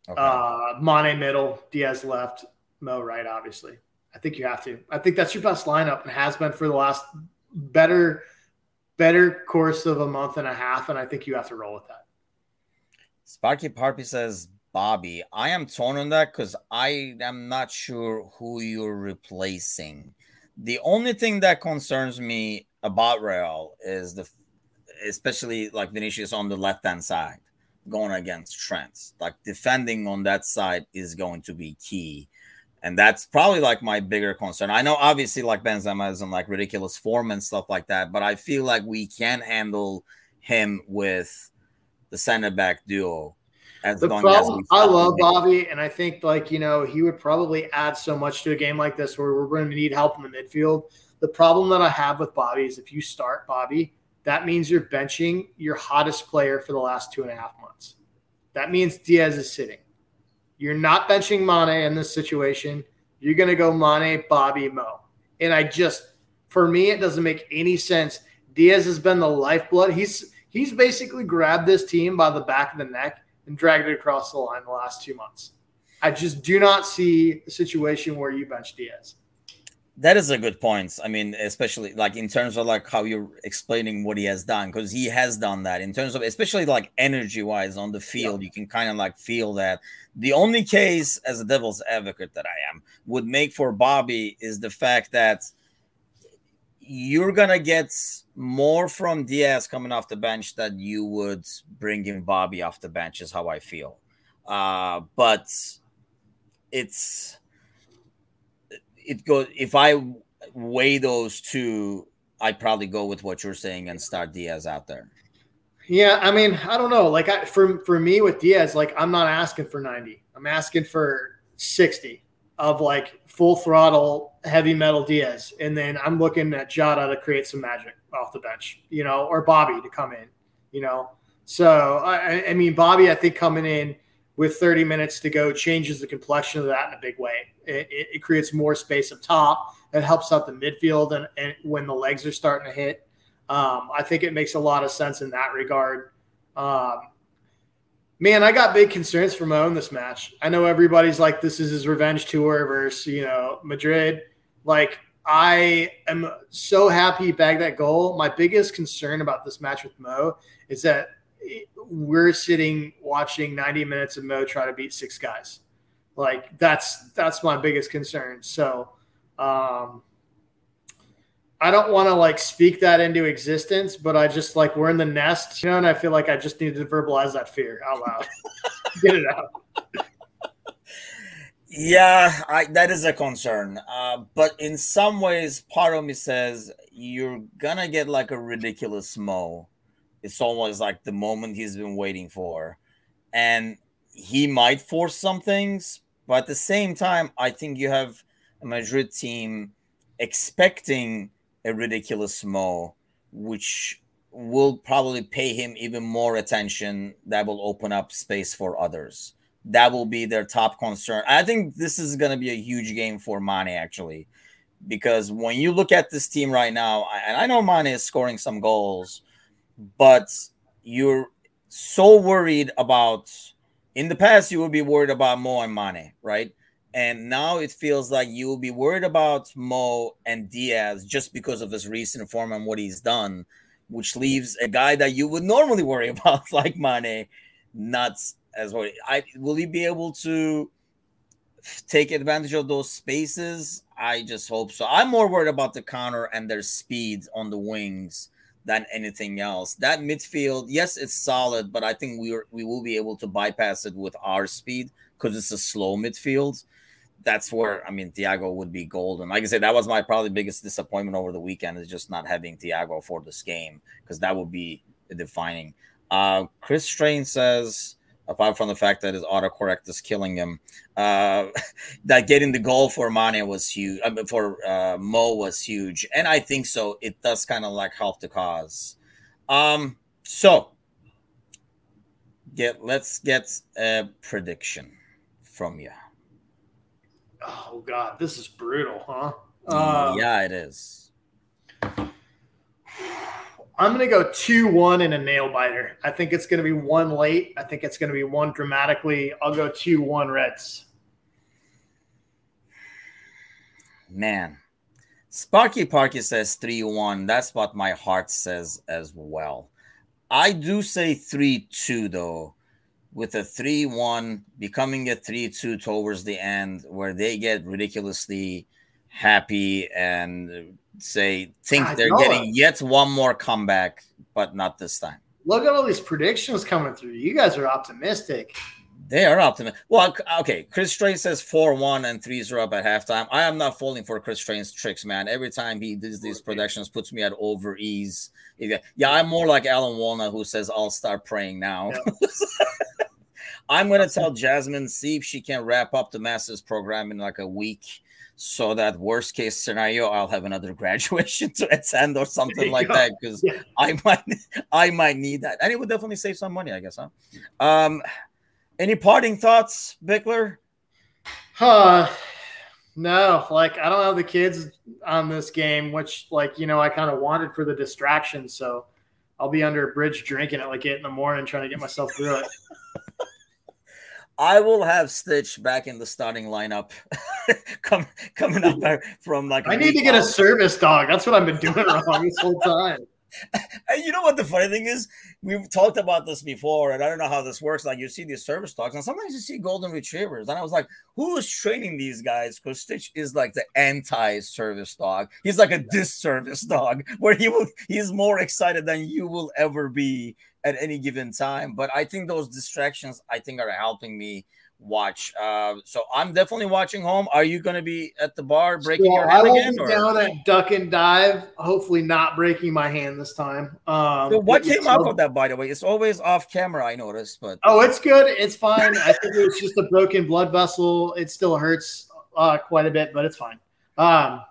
Okay. Uh, Mane middle, Diaz left, Mo right. Obviously, I think you have to. I think that's your best lineup and has been for the last better, better course of a month and a half, and I think you have to roll with that. Sparky Parpy says Bobby. I am torn on that because I am not sure who you're replacing. The only thing that concerns me about Real is the, especially like Vinicius on the left hand side going against Trent. Like defending on that side is going to be key. And that's probably like my bigger concern. I know obviously like Benzema is in like ridiculous form and stuff like that, but I feel like we can handle him with the center back duo. As the problem, I love Bobby, and I think like you know he would probably add so much to a game like this where we're going to need help in the midfield. The problem that I have with Bobby is if you start Bobby, that means you're benching your hottest player for the last two and a half months. That means Diaz is sitting. You're not benching Mane in this situation. You're going to go Mane, Bobby, Mo. And I just, for me, it doesn't make any sense. Diaz has been the lifeblood. He's he's basically grabbed this team by the back of the neck and dragged it across the line the last two months. I just do not see a situation where you bench Diaz. That is a good point. I mean, especially like in terms of like how you're explaining what he has done, because he has done that in terms of especially like energy wise on the field, yeah. you can kind of like feel that. The only case as a devil's advocate that I am would make for Bobby is the fact that you're gonna get more from Diaz coming off the bench that you would bringing Bobby off the bench, is how I feel. Uh, but it's it goes if I weigh those two, I'd probably go with what you're saying and start Diaz out there. Yeah, I mean, I don't know. Like I, for for me with Diaz, like I'm not asking for 90. I'm asking for 60 of like full throttle heavy metal Diaz, and then I'm looking at Jada to create some magic off the bench, you know, or Bobby to come in, you know. So I, I mean, Bobby, I think coming in with 30 minutes to go changes the complexion of that in a big way. It, it, it creates more space up top. It helps out the midfield and, and when the legs are starting to hit. Um, I think it makes a lot of sense in that regard. Um, man, I got big concerns for Mo in this match. I know everybody's like, this is his revenge tour versus, you know, Madrid. Like, I am so happy he bagged that goal. My biggest concern about this match with Mo is that we're sitting watching 90 minutes of Mo try to beat six guys. Like that's that's my biggest concern. So um I don't want to like speak that into existence, but I just like we're in the nest, you know, and I feel like I just need to verbalize that fear out loud. Get it out. Yeah, I, that is a concern. Uh, but in some ways, part of me says you're gonna get like a ridiculous Mo it's almost like the moment he's been waiting for. And he might force some things, but at the same time, I think you have a Madrid team expecting a ridiculous Mo, which will probably pay him even more attention. That will open up space for others. That will be their top concern. I think this is going to be a huge game for Mane, actually, because when you look at this team right now, and I know Mane is scoring some goals, but you're so worried about in the past you would be worried about Mo and Mane, right? And now it feels like you will be worried about Mo and Diaz just because of his recent form and what he's done, which leaves a guy that you would normally worry about, like Mane, not as worried. I will he be able to take advantage of those spaces? I just hope so. I'm more worried about the counter and their speed on the wings than anything else. That midfield, yes, it's solid, but I think we are, we will be able to bypass it with our speed because it's a slow midfield. That's where I mean Thiago would be golden. Like I said, that was my probably biggest disappointment over the weekend is just not having Thiago for this game because that would be defining. Uh, Chris Strain says apart from the fact that his autocorrect is killing him. Uh, that getting the goal for Mane was huge. I mean, for uh, Mo was huge, and I think so. It does kind of like help the cause. Um, so get let's get a prediction from you. Oh God, this is brutal, huh? Uh, yeah, it is. I'm going to go 2 1 in a nail biter. I think it's going to be one late. I think it's going to be one dramatically. I'll go 2 1 Reds. Man. Sparky Parky says 3 1. That's what my heart says as well. I do say 3 2, though, with a 3 1 becoming a 3 2 towards the end, where they get ridiculously happy and say, think I they're getting it. yet one more comeback, but not this time. Look at all these predictions coming through. You guys are optimistic. They are optimistic. Well, okay. Chris Strain says 4 1 and threes are up at halftime. I am not falling for Chris Strain's tricks, man. Every time he does these predictions, puts me at over ease. Yeah, I'm more like Alan Walnut, who says, I'll start praying now. Yeah. I'm going to tell Jasmine, see if she can wrap up the master's program in like a week so that worst case scenario i'll have another graduation to attend or something like go. that because yeah. i might i might need that and it would definitely save some money i guess huh um any parting thoughts bickler uh no like i don't have the kids on this game which like you know i kind of wanted for the distraction so i'll be under a bridge drinking at like eight in the morning trying to get myself through it I will have Stitch back in the starting lineup, Come, coming up there from like. I need to get a service dog. That's what I've been doing wrong this whole time. And you know what the funny thing is? We've talked about this before, and I don't know how this works. Like you see these service dogs, and sometimes you see golden retrievers, and I was like, "Who is training these guys?" Because Stitch is like the anti-service dog. He's like a disservice dog, where he will he's more excited than you will ever be at any given time. But I think those distractions, I think, are helping me watch. Uh, so I'm definitely watching home. Are you going to be at the bar breaking so your hand I will again? Be down at duck and dive. Hopefully, not breaking my hand this time. Um, so what came up of that, by the way? It's always off camera. I noticed, but oh, it's good. It's fine. I think it was just a broken blood vessel. It still hurts uh, quite a bit, but it's fine. Um,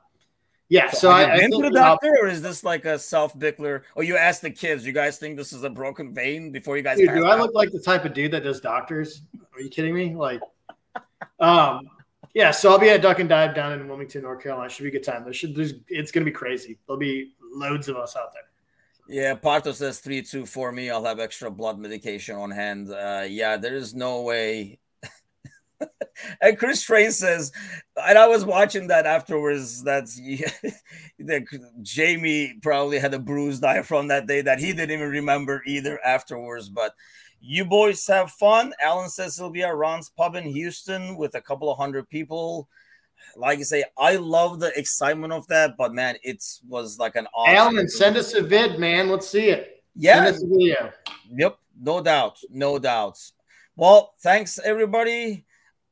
yeah, so, so I, I to the doctor, or is this like a self bickler? Or you ask the kids, you guys think this is a broken vein before you guys? Dude, do I look like the type of dude that does doctors? Are you kidding me? Like, um, yeah. So I'll be at Duck and Dive down in Wilmington, North Carolina. Should be a good time. There should. There's, it's gonna be crazy. There'll be loads of us out there. Yeah, Parto says three two for me. I'll have extra blood medication on hand. Uh, yeah, there is no way and Chris Train says, and I was watching that afterwards. That's that Jamie probably had a bruised eye from that day that he didn't even remember either afterwards. But you boys have fun. Alan says he'll be at Ron's Pub in Houston with a couple of hundred people. Like you say, I love the excitement of that, but man, it was like an awesome Alan, send us a vid, man. Let's see it. Yeah. Send us a video. Yep, no doubt, no doubts. Well, thanks everybody.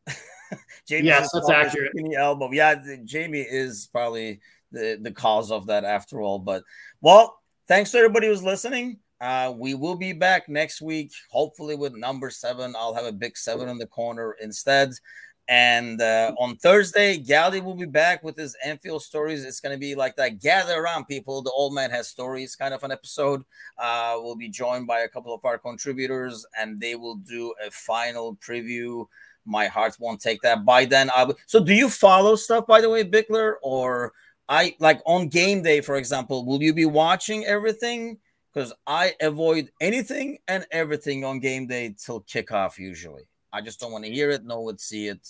Jamie yes, that's accurate. In the elbow. Yeah, Jamie is probably the, the cause of that after all. But well, thanks to everybody who's listening. Uh, we will be back next week, hopefully with number seven. I'll have a big seven in the corner instead. And uh, on Thursday, Gally will be back with his Anfield stories. It's going to be like that gather around people. The old man has stories kind of an episode. Uh, we'll be joined by a couple of our contributors, and they will do a final preview my heart won't take that. By then, I will. So, do you follow stuff, by the way, Bickler, or I like on game day, for example? Will you be watching everything? Because I avoid anything and everything on game day till kickoff. Usually, I just don't want to hear it, know it, see it.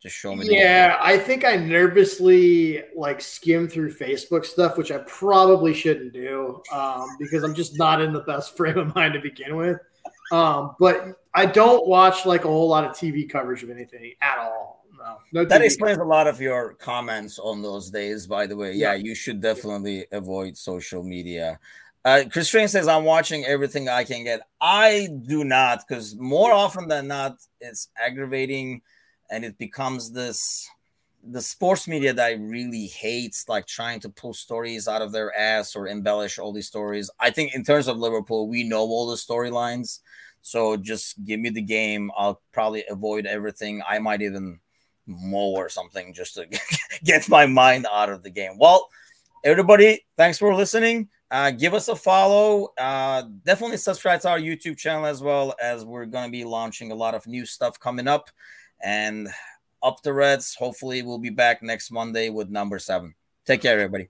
Just show me. Yeah, I think I nervously like skim through Facebook stuff, which I probably shouldn't do um, because I'm just not in the best frame of mind to begin with. Um, but I don't watch like a whole lot of TV coverage of anything at all. No, no that explains coverage. a lot of your comments on those days. By the way, yeah, yeah you should definitely yeah. avoid social media. Uh, Chris Train says, I'm watching everything I can get. I do not, because more often than not, it's aggravating and it becomes this the sports media that I really hates, like trying to pull stories out of their ass or embellish all these stories. I think in terms of Liverpool, we know all the storylines. So just give me the game. I'll probably avoid everything. I might even mow or something just to get my mind out of the game. Well, everybody, thanks for listening. Uh, give us a follow. Uh, definitely subscribe to our YouTube channel as well as we're going to be launching a lot of new stuff coming up. And up the Reds. Hopefully, we'll be back next Monday with number seven. Take care, everybody.